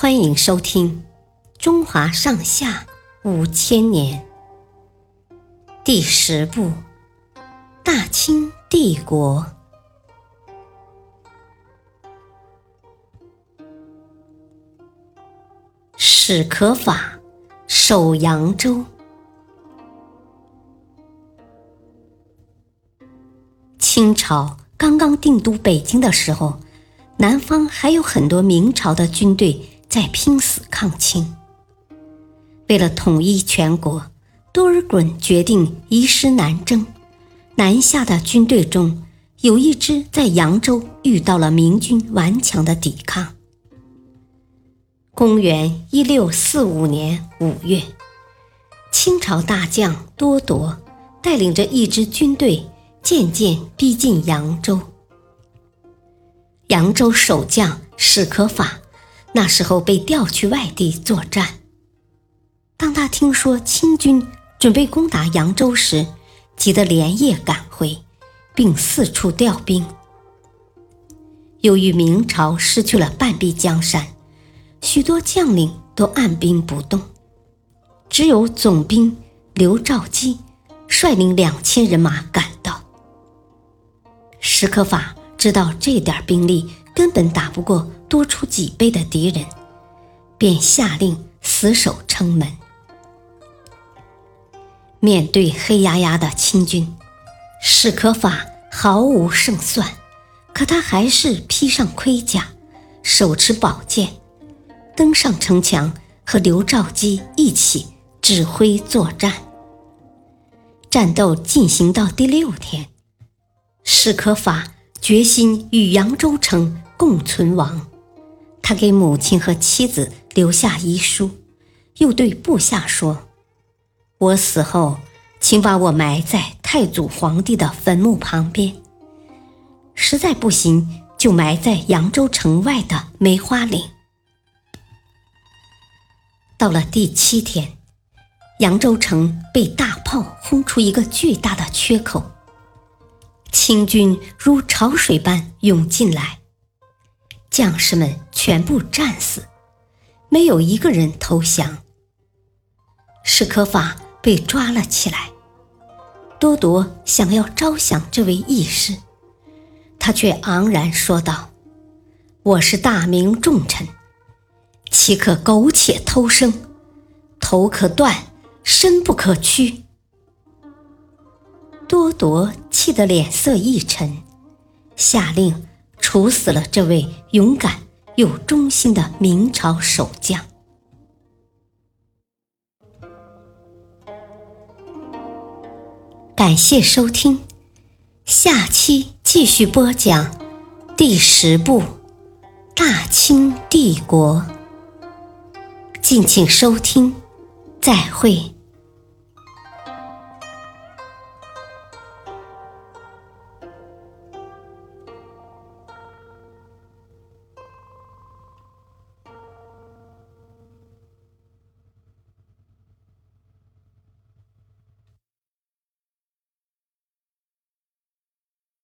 欢迎收听《中华上下五千年》第十部《大清帝国》。史可法守扬州。清朝刚刚定都北京的时候，南方还有很多明朝的军队。在拼死抗清。为了统一全国，多尔衮决定移师南征。南下的军队中有一支在扬州遇到了明军顽强的抵抗。公元一六四五年五月，清朝大将多铎带领着一支军队渐渐逼近扬州。扬州守将史可法。那时候被调去外地作战。当他听说清军准备攻打扬州时，急得连夜赶回，并四处调兵。由于明朝失去了半壁江山，许多将领都按兵不动，只有总兵刘兆基率领两千人马赶到。史可法知道这点兵力根本打不过。多出几倍的敌人，便下令死守城门。面对黑压压的清军，史可法毫无胜算，可他还是披上盔甲，手持宝剑，登上城墙，和刘兆基一起指挥作战。战斗进行到第六天，史可法决心与扬州城共存亡。他给母亲和妻子留下遗书，又对部下说：“我死后，请把我埋在太祖皇帝的坟墓旁边。实在不行，就埋在扬州城外的梅花岭。”到了第七天，扬州城被大炮轰出一个巨大的缺口，清军如潮水般涌进来。将士们全部战死，没有一个人投降。史可法被抓了起来，多铎想要招降这位义士，他却昂然说道：“我是大明重臣，岂可苟且偷生？头可断，身不可屈。”多铎气得脸色一沉，下令。处死了这位勇敢又忠心的明朝守将。感谢收听，下期继续播讲第十部《大清帝国》，敬请收听，再会。